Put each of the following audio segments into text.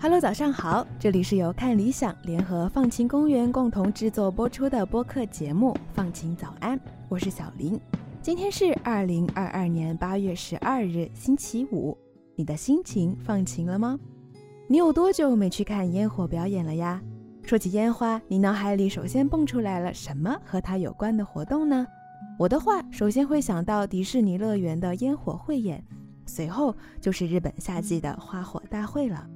Hello，早上好，这里是由看理想联合放晴公园共同制作播出的播客节目《放晴早安》，我是小林。今天是二零二二年八月十二日，星期五。你的心情放晴了吗？你有多久没去看烟火表演了呀？说起烟花，你脑海里首先蹦出来了什么和它有关的活动呢？我的话，首先会想到迪士尼乐园的烟火汇演，随后就是日本夏季的花火大会了。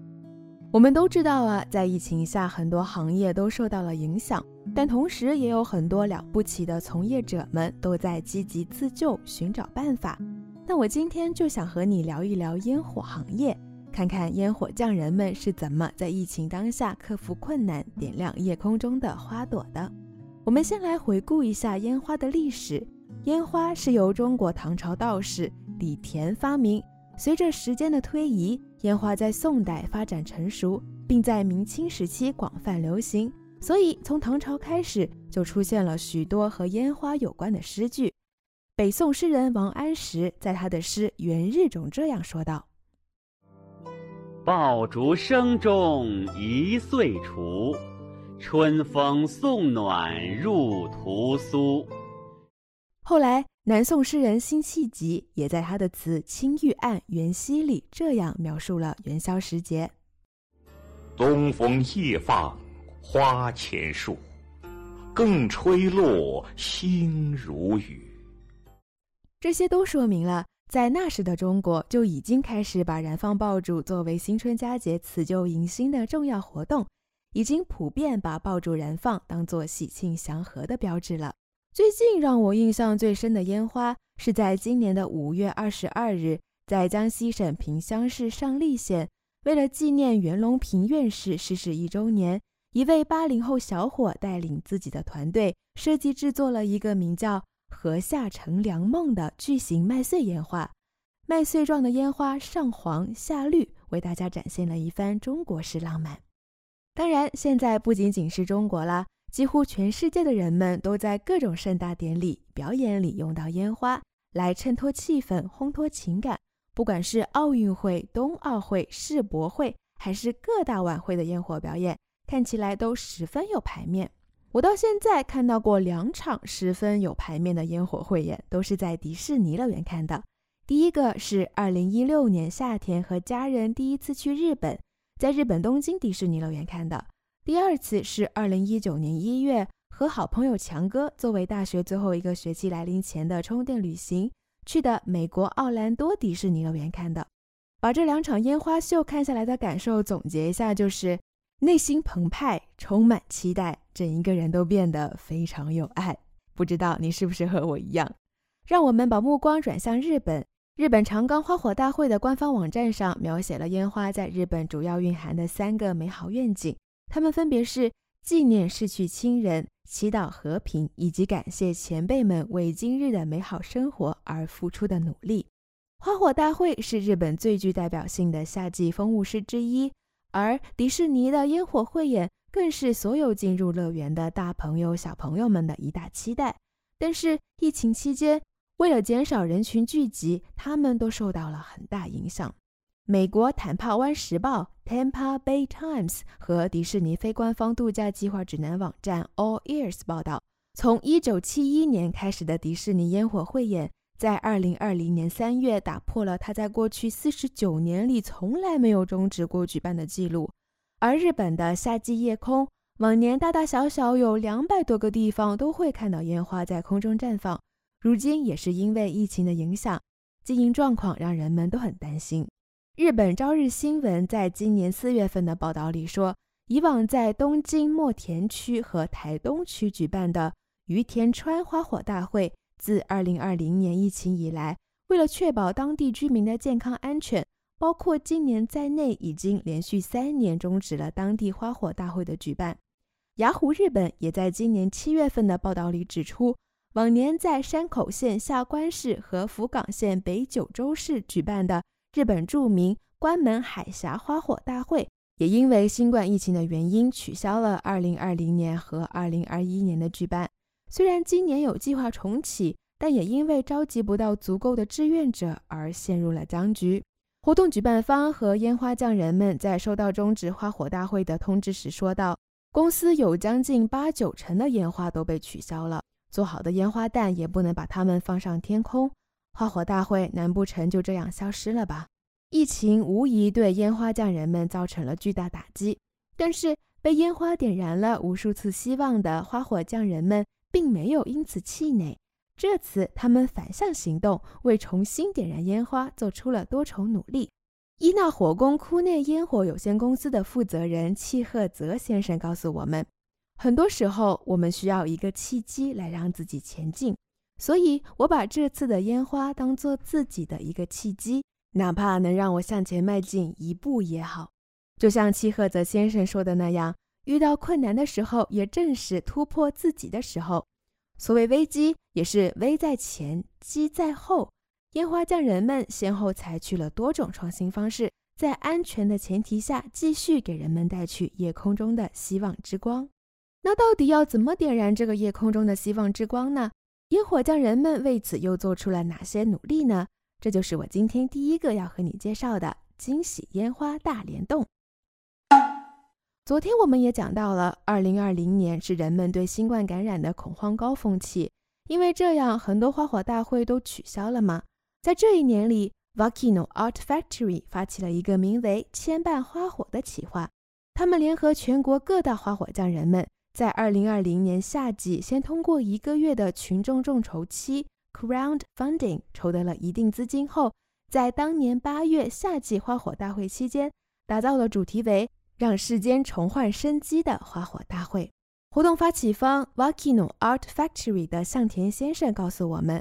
我们都知道啊，在疫情下，很多行业都受到了影响，但同时也有很多了不起的从业者们都在积极自救，寻找办法。那我今天就想和你聊一聊烟火行业，看看烟火匠人们是怎么在疫情当下克服困难，点亮夜空中的花朵的。我们先来回顾一下烟花的历史。烟花是由中国唐朝道士李田发明，随着时间的推移。烟花在宋代发展成熟，并在明清时期广泛流行，所以从唐朝开始就出现了许多和烟花有关的诗句。北宋诗人王安石在他的诗《元日》中这样说道：“爆竹声中一岁除，春风送暖入屠苏。”后来。南宋诗人辛弃疾也在他的词《青玉案·元夕》里这样描述了元宵时节：“东风夜放花前树，更吹落，星如雨。”这些都说明了，在那时的中国就已经开始把燃放爆竹作为新春佳节辞旧迎新的重要活动，已经普遍把爆竹燃放当作喜庆祥和的标志了。最近让我印象最深的烟花，是在今年的五月二十二日，在江西省萍乡市上栗县，为了纪念袁隆平院士逝世一周年，一位八零后小伙带领自己的团队，设计制作了一个名叫“禾下乘凉梦”的巨型麦穗烟花。麦穗状的烟花上黄下绿，为大家展现了一番中国式浪漫。当然，现在不仅仅是中国啦。几乎全世界的人们都在各种盛大典礼、表演里用到烟花，来衬托气氛、烘托情感。不管是奥运会、冬奥会、世博会，还是各大晚会的烟火表演，看起来都十分有排面。我到现在看到过两场十分有排面的烟火汇演，都是在迪士尼乐园看的。第一个是2016年夏天和家人第一次去日本，在日本东京迪士尼乐园看的。第二次是二零一九年一月，和好朋友强哥作为大学最后一个学期来临前的充电旅行，去的美国奥兰多迪士尼乐园看的。把这两场烟花秀看下来的感受总结一下，就是内心澎湃，充满期待，整一个人都变得非常有爱。不知道你是不是和我一样？让我们把目光转向日本。日本长冈花火大会的官方网站上描写了烟花在日本主要蕴含的三个美好愿景。它们分别是纪念逝去亲人、祈祷和平，以及感谢前辈们为今日的美好生活而付出的努力。花火大会是日本最具代表性的夏季风物诗之一，而迪士尼的烟火汇演更是所有进入乐园的大朋友、小朋友们的一大期待。但是疫情期间，为了减少人群聚集，他们都受到了很大影响。美国坦帕湾时报 （Tampa Bay Times） 和迪士尼非官方度假计划指南网站 All Ears 报道，从1971年开始的迪士尼烟火汇演，在2020年3月打破了它在过去49年里从来没有终止过举办的记录。而日本的夏季夜空，往年大大小小有两百多个地方都会看到烟花在空中绽放，如今也是因为疫情的影响，经营状况让人们都很担心。日本朝日新闻在今年四月份的报道里说，以往在东京墨田区和台东区举办的于田川花火大会，自2020年疫情以来，为了确保当地居民的健康安全，包括今年在内，已经连续三年终止了当地花火大会的举办。雅虎日本也在今年七月份的报道里指出，往年在山口县下关市和福冈县北九州市举办的。日本著名关门海峡花火大会也因为新冠疫情的原因取消了2020年和2021年的举办。虽然今年有计划重启，但也因为召集不到足够的志愿者而陷入了僵局。活动举办方和烟花匠人们在收到终止花火大会的通知时说道：“公司有将近八九成的烟花都被取消了，做好的烟花弹也不能把它们放上天空。花火大会难不成就这样消失了吧？”疫情无疑对烟花匠人们造成了巨大打击，但是被烟花点燃了无数次希望的花火匠人们并没有因此气馁。这次他们反向行动，为重新点燃烟花做出了多重努力。伊纳火工库内烟火有限公司的负责人契赫泽先生告诉我们，很多时候我们需要一个契机来让自己前进，所以我把这次的烟花当做自己的一个契机。哪怕能让我向前迈进一步也好，就像契赫泽先生说的那样，遇到困难的时候，也正是突破自己的时候。所谓危机，也是危在前，机在后。烟花匠人们先后采取了多种创新方式，在安全的前提下，继续给人们带去夜空中的希望之光。那到底要怎么点燃这个夜空中的希望之光呢？烟火匠人们为此又做出了哪些努力呢？这就是我今天第一个要和你介绍的惊喜烟花大联动。昨天我们也讲到了，二零二零年是人们对新冠感染的恐慌高峰期，因为这样很多花火大会都取消了嘛。在这一年里，Volcano Art Factory 发起了一个名为“牵绊花火”的企划，他们联合全国各大花火匠人们，在二零二零年夏季先通过一个月的群众众筹期。Crowdfunding 筹得了一定资金后，在当年八月夏季花火大会期间，打造了主题为“让世间重焕生机”的花火大会。活动发起方 Volcano Art Factory 的向田先生告诉我们，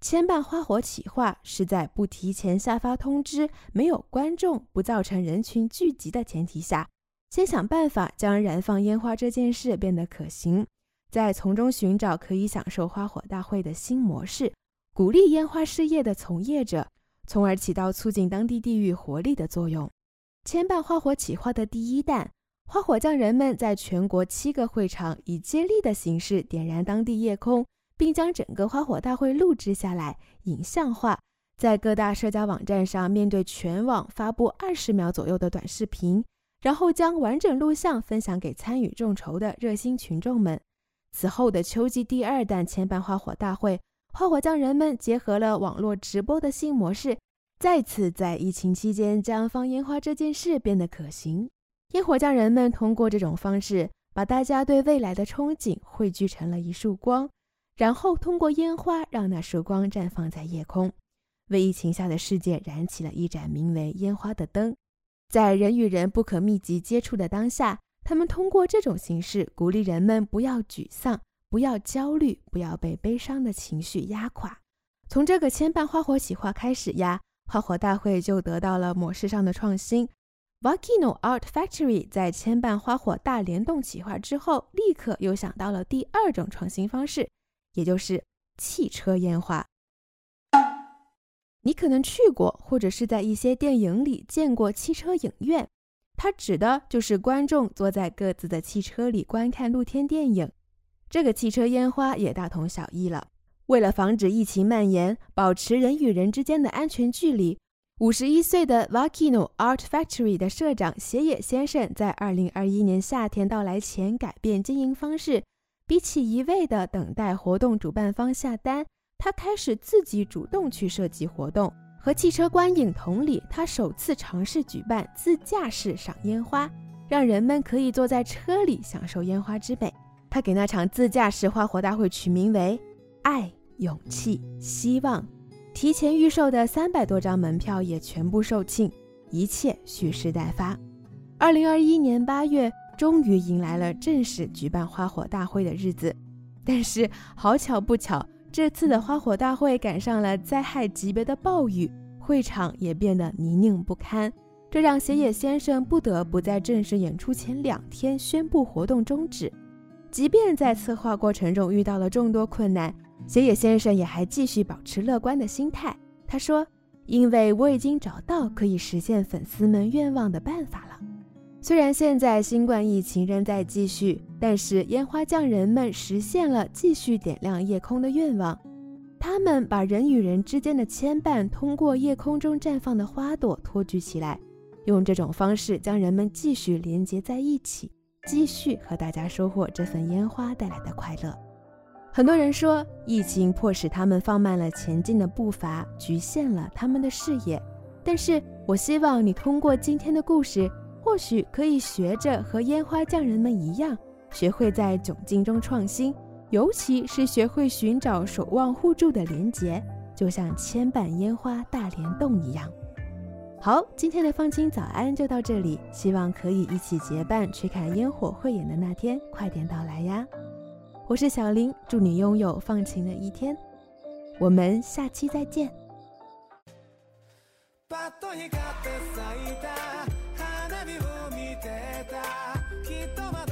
牵绊花火企划是在不提前下发通知、没有观众、不造成人群聚集的前提下，先想办法将燃放烟花这件事变得可行。再从中寻找可以享受花火大会的新模式，鼓励烟花事业的从业者，从而起到促进当地地域活力的作用。牵绊花火企划的第一弹，花火匠人们在全国七个会场以接力的形式点燃当地夜空，并将整个花火大会录制下来，影像化，在各大社交网站上面对全网发布二十秒左右的短视频，然后将完整录像分享给参与众筹的热心群众们。此后的秋季第二弹牵绊花火大会，花火匠人们结合了网络直播的新模式，再次在疫情期间将放烟花这件事变得可行。烟火匠人们通过这种方式，把大家对未来的憧憬汇聚成了一束光，然后通过烟花让那束光绽放在夜空，为疫情下的世界燃起了一盏名为烟花的灯。在人与人不可密集接触的当下。他们通过这种形式鼓励人们不要沮丧，不要焦虑，不要被悲伤的情绪压垮。从这个牵绊花火企划开始呀，花火大会就得到了模式上的创新。Volcano Art Factory 在牵绊花火大联动企划之后，立刻又想到了第二种创新方式，也就是汽车烟花。你可能去过，或者是在一些电影里见过汽车影院。它指的就是观众坐在各自的汽车里观看露天电影，这个汽车烟花也大同小异了。为了防止疫情蔓延，保持人与人之间的安全距离，五十一岁的 Volcano Art Factory 的社长斜野先生在二零二一年夏天到来前改变经营方式，比起一味的等待活动主办方下单，他开始自己主动去设计活动。和汽车观影同理，他首次尝试举办自驾式赏烟花，让人们可以坐在车里享受烟花之美。他给那场自驾式花火大会取名为“爱、勇气、希望”。提前预售的三百多张门票也全部售罄，一切蓄势待发。二零二一年八月，终于迎来了正式举办花火大会的日子。但是好巧不巧。这次的花火大会赶上了灾害级别的暴雨，会场也变得泥泞不堪，这让斜野先生不得不在正式演出前两天宣布活动终止。即便在策划过程中遇到了众多困难，斜野先生也还继续保持乐观的心态。他说：“因为我已经找到可以实现粉丝们愿望的办法了。虽然现在新冠疫情仍在继续，但是烟花匠人们实现了继续点亮夜空的愿望。他们把人与人之间的牵绊通过夜空中绽放的花朵托举起来，用这种方式将人们继续连接在一起，继续和大家收获这份烟花带来的快乐。很多人说，疫情迫使他们放慢了前进的步伐，局限了他们的视野。但是我希望你通过今天的故事，或许可以学着和烟花匠人们一样，学会在窘境中创新。尤其是学会寻找守望互助的连结，就像牵绊烟花大联动一样。好，今天的放晴早安就到这里，希望可以一起结伴去看烟火汇演的那天快点到来呀！我是小林，祝你拥有放晴的一天，我们下期再见。心を溶かし